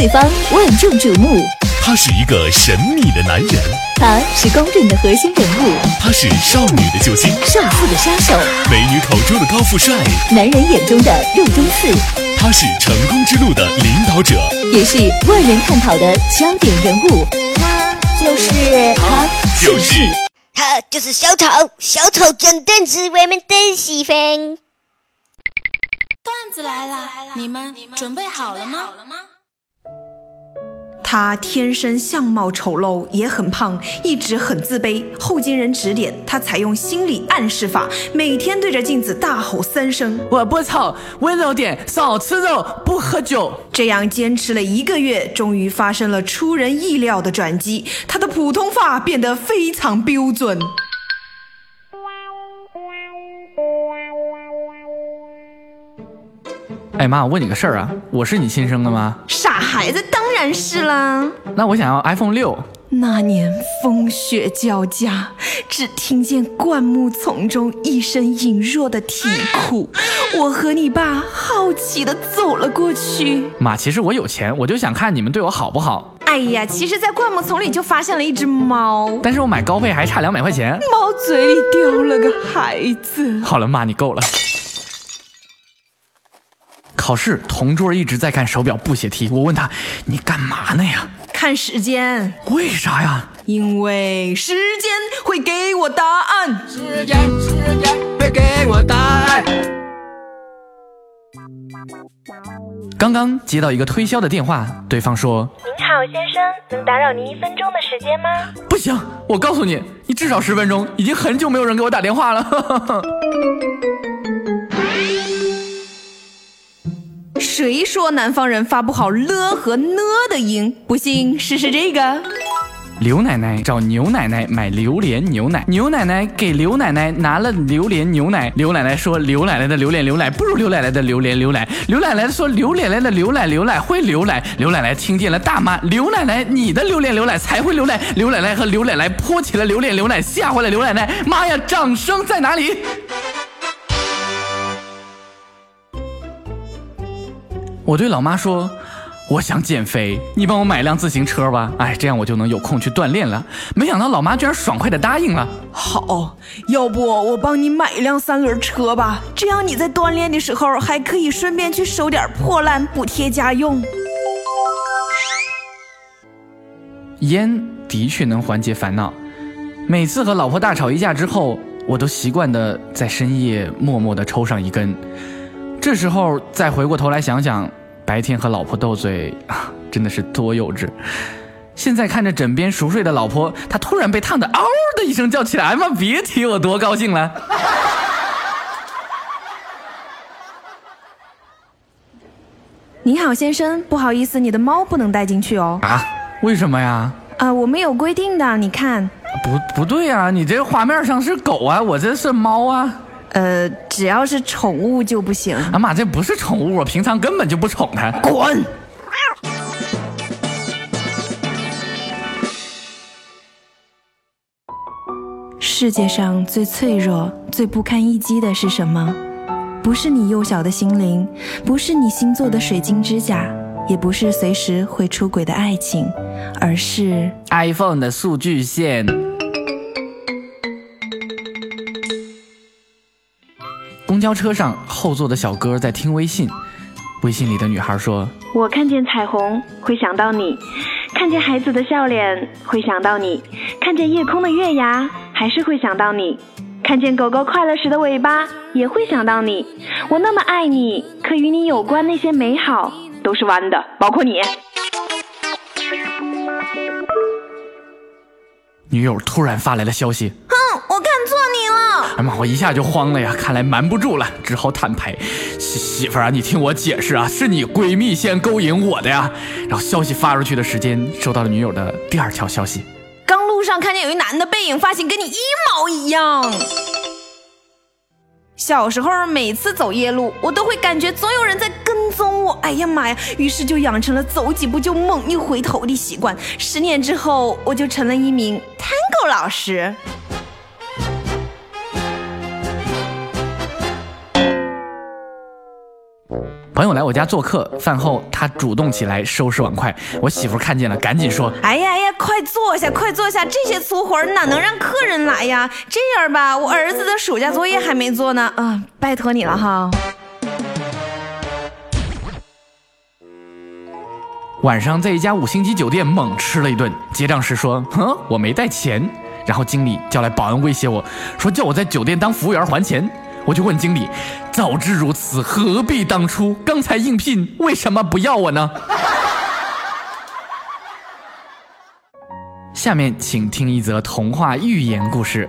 四方，万众瞩目。他是一个神秘的男人，他是公认的核心人物，他是少女的救星，少妇的杀手，美女口中的高富帅，男人眼中的肉中刺。他是成功之路的领导者，也是万人探讨的焦点人物。他就是他就是他就是小丑，小丑真的是我们的喜欢。段子来了，你们准备好了吗？他天生相貌丑陋，也很胖，一直很自卑。后经人指点，他采用心理暗示法，每天对着镜子大吼三声。我不丑，温柔点，少吃肉，不喝酒。这样坚持了一个月，终于发生了出人意料的转机，他的普通话变得非常标准。哎妈，我问你个事儿啊，我是你亲生的吗？傻孩子，当然是啦。那我想要 iPhone 六。那年风雪交加，只听见灌木丛中一声隐弱的啼哭。我和你爸好奇的走了过去。妈，其实我有钱，我就想看你们对我好不好。哎呀，其实，在灌木丛里就发现了一只猫，但是我买高配还差两百块钱。猫嘴里叼了个孩子。好了，妈，你够了。考试，同桌一直在看手表不写题。我问他：“你干嘛呢呀？”看时间。为啥呀？因为时间会给我答案。时间，时间会给我答案。刚刚接到一个推销的电话，对方说：“您好，先生，能打扰您一分钟的时间吗？”不行，我告诉你，你至少十分钟。已经很久没有人给我打电话了。谁说南方人发不好了和呢的音？不信试试这个。刘奶奶找牛奶奶买榴莲牛奶，牛奶奶给刘奶奶拿了榴莲牛奶。刘奶奶说：“刘奶奶的榴莲牛奶不如刘奶奶的榴莲牛奶。”刘奶奶说：“刘奶奶的牛奶牛奶会流奶。”刘奶奶听见了，大骂：“刘奶奶，你的榴莲牛奶才会流奶！”刘奶奶和刘奶奶泼起了榴莲牛奶，吓坏了刘奶奶。妈呀，掌声在哪里？我对老妈说：“我想减肥，你帮我买辆自行车吧。哎，这样我就能有空去锻炼了。”没想到老妈居然爽快的答应了。好，要不我帮你买一辆三轮车吧，这样你在锻炼的时候还可以顺便去收点破烂补贴家用。烟的确能缓解烦恼，每次和老婆大吵一架之后，我都习惯的在深夜默默的抽上一根。这时候再回过头来想想。白天和老婆斗嘴啊，真的是多幼稚！现在看着枕边熟睡的老婆，他突然被烫的嗷的一声叫起来妈，别提我多高兴了。你好，先生，不好意思，你的猫不能带进去哦。啊？为什么呀？啊，我们有规定的，你看。不，不对呀，你这画面上是狗啊，我这是猫啊。呃，只要是宠物就不行。阿妈，这不是宠物，我平常根本就不宠它。滚！世界上最脆弱、最不堪一击的是什么？不是你幼小的心灵，不是你新做的水晶指甲，也不是随时会出轨的爱情，而是 iPhone 的数据线。公交车上，后座的小哥在听微信。微信里的女孩说：“我看见彩虹会想到你，看见孩子的笑脸会想到你，看见夜空的月牙还是会想到你，看见狗狗快乐时的尾巴也会想到你。我那么爱你，可与你有关那些美好都是弯的，包括你。”女友突然发来了消息。哎妈！我一下就慌了呀，看来瞒不住了，只好坦白。媳媳妇儿啊，你听我解释啊，是你闺蜜先勾引我的呀。然后消息发出去的时间，收到了女友的第二条消息。刚路上看见有一男的背影，发型跟你一毛一样。小时候每次走夜路，我都会感觉总有人在跟踪我。哎呀妈呀！于是就养成了走几步就猛一回头的习惯。十年之后，我就成了一名 Tango 老师。朋友来我家做客，饭后他主动起来收拾碗筷，我媳妇看见了，赶紧说哎呀哎呀，快坐下，快坐下，这些粗活哪能让客人来呀？这样吧，我儿子的暑假作业还没做呢，啊，拜托你了哈。晚上在一家五星级酒店猛吃了一顿，结账时说：“哼，我没带钱。”然后经理叫来保安威胁我说：“叫我在酒店当服务员还钱。”我就问经理：“早知如此，何必当初？刚才应聘为什么不要我呢？”下面请听一则童话寓言故事。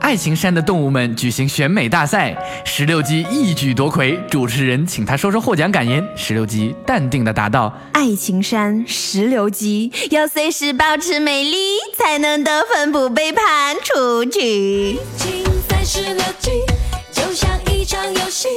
爱情山的动物们举行选美大赛，石榴鸡一举夺魁。主持人请他说说获奖感言。石榴鸡淡定的答道：“爱情山石榴鸡要随时保持美丽，才能得分不被判出局。竞赛十六计，就像一场游戏。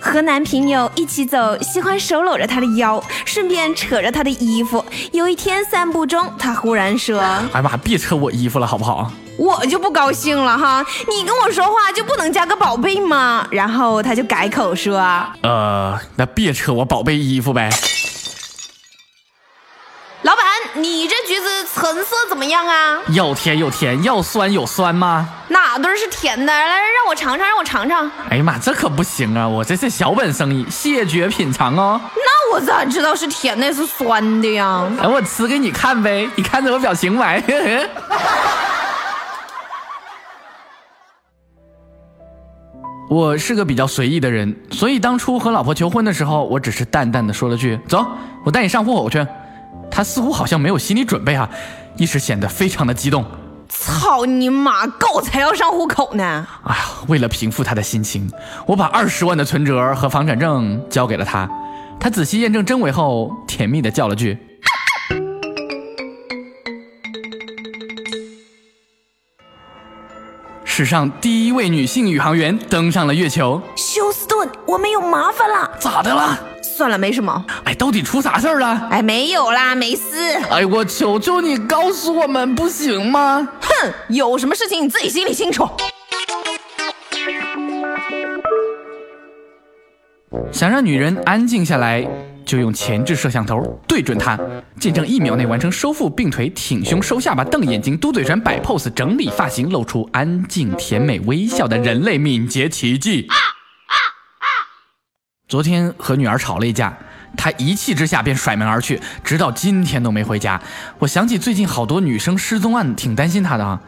和男朋友一起走，喜欢手搂着他的腰，顺便扯着他的衣服。有一天散步中，他忽然说哎妈，别扯我衣服了，好不好？：“我就不高兴了哈，你跟我说话就不能加个宝贝吗？”然后他就改口说呃，那别扯我宝贝衣服呗。：“，你这橘子成色怎么样啊？要甜有甜，要酸有酸吗？哪堆是甜的？来，让我尝尝，让我尝尝。哎呀妈，这可不行啊！我这是小本生意，谢绝品尝哦。那我咋知道是甜的是酸的呀？哎，我吃给你看呗，你看着我表情买。我是个比较随意的人，所以当初和老婆求婚的时候，我只是淡淡的说了句：“走，我带你上户口去。”她似乎好像没有心理准备啊，一时显得非常的激动。操你妈！狗才要上户口呢！哎呀，为了平复他的心情，我把二十万的存折和房产证交给了他。他仔细验证真伪后，甜蜜的叫了句：“史上第一位女性宇航员登上了月球，休斯顿，我们有麻烦了。咋的了？算了，没什么。哎，到底出啥事儿了？哎，没有啦，没事。哎，我求求你告诉我们不行吗？哼，有什么事情你自己心里清楚。想让女人安静下来，就用前置摄像头对准她，见证一秒内完成收腹、并腿、挺胸、收下巴、瞪眼睛、嘟嘴唇、摆 pose、整理发型、露出安静、甜美微笑的人类敏捷奇迹。昨天和女儿吵了一架，她一气之下便甩门而去，直到今天都没回家。我想起最近好多女生失踪案，挺担心她的啊。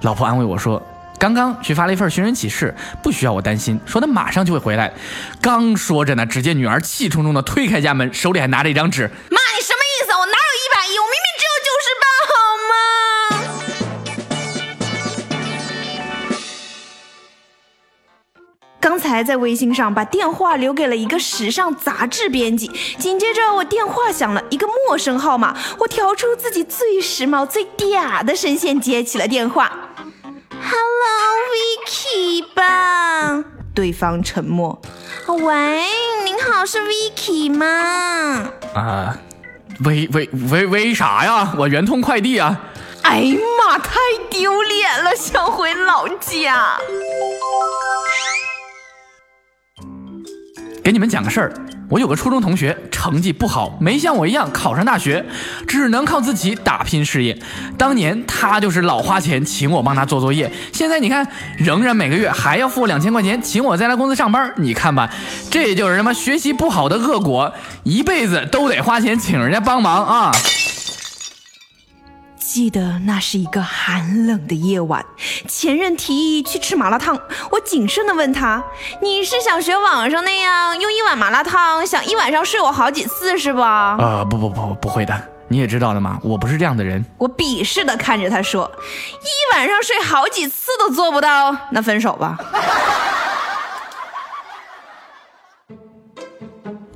老婆安慰我说。刚刚去发了一份寻人启事，不需要我担心，说他马上就会回来。刚说着呢，只见女儿气冲冲的推开家门，手里还拿着一张纸。妈，你什么刚才在微信上把电话留给了一个时尚杂志编辑，紧接着我电话响了，一个陌生号码，我调出自己最时髦、最嗲的声线接起了电话。Hello Vicky 吧，对方沉默。喂，您好，是 Vicky 吗？啊，为为为为啥呀？我圆通快递啊！哎呀妈，太丢脸了，想回老家。给你们讲个事儿，我有个初中同学，成绩不好，没像我一样考上大学，只能靠自己打拼事业。当年他就是老花钱请我帮他做作业，现在你看，仍然每个月还要付两千块钱，请我在他公司上班。你看吧，这就是什么学习不好的恶果，一辈子都得花钱请人家帮忙啊！记得那是一个寒冷的夜晚，前任提议去吃麻辣烫，我谨慎地问他：“你是想学网上那样用一碗麻辣烫想一晚上睡我好几次是吧？”呃，不不不，不会的，你也知道的嘛，我不是这样的人。我鄙视的看着他说：“一晚上睡好几次都做不到，那分手吧。”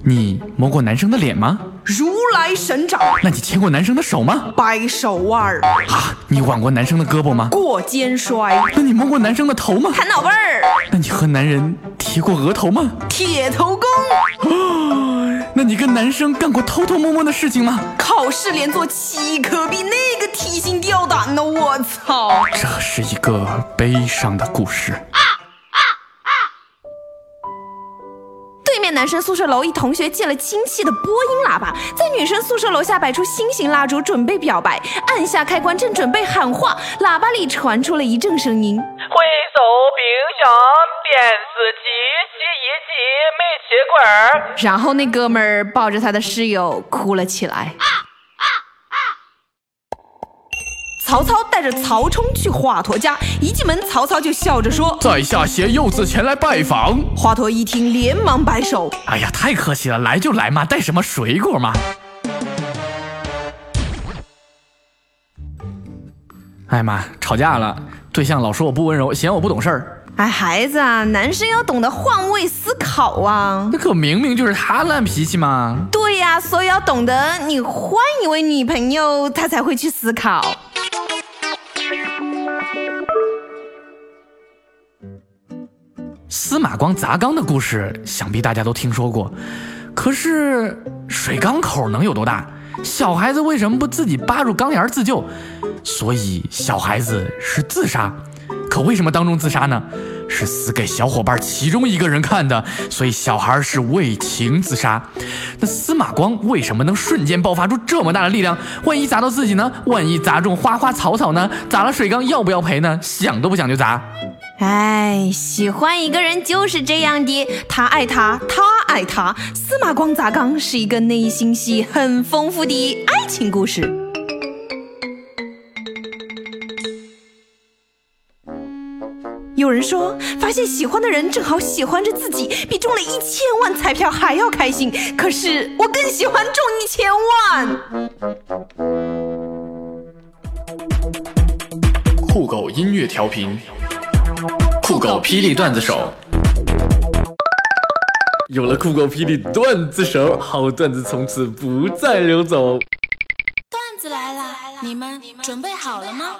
你摸过男生的脸吗？如来神掌，那你牵过男生的手吗？掰手腕儿，啊，你挽过男生的胳膊吗？过肩摔，那你摸过男生的头吗？弹脑背儿，那你和男人提过额头吗？铁头功，那你跟男生干过偷偷摸摸的事情吗？考试连做七科，比那个提心吊胆呢！我操！这是一个悲伤的故事。男生宿舍楼一同学借了亲戚的播音喇叭，在女生宿舍楼下摆出心形蜡烛，准备表白。按下开关，正准备喊话，喇叭里传出了一阵声音：回收冰箱、电视机、洗衣机、煤气罐。然后那哥们儿抱着他的室友哭了起来。曹操带着曹冲去华佗家，一进门，曹操就笑着说：“在下携幼子前来拜访。”华佗一听，连忙摆手：“哎呀，太客气了，来就来嘛，带什么水果嘛？”哎妈，吵架了，对象老说我不温柔，嫌我不懂事儿。哎，孩子啊，男生要懂得换位思考啊！那可明明就是他烂脾气嘛。对呀，所以要懂得，你换一位女朋友，他才会去思考。司马光砸缸的故事，想必大家都听说过。可是水缸口能有多大？小孩子为什么不自己扒住缸沿自救？所以小孩子是自杀。可为什么当众自杀呢？是死给小伙伴其中一个人看的，所以小孩是为情自杀。那司马光为什么能瞬间爆发出这么大的力量？万一砸到自己呢？万一砸中花花草草呢？砸了水缸要不要赔呢？想都不想就砸。哎，喜欢一个人就是这样的，他爱他，他爱他。司马光砸缸是一个内心戏很丰富的爱情故事。有人说，发现喜欢的人正好喜欢着自己，比中了一千万彩票还要开心。可是我更喜欢中一千万。酷狗音乐调频，酷狗霹雳段子手。有了酷狗霹雳段子手，好段子从此不再流走。段子来了，你们准备好了吗？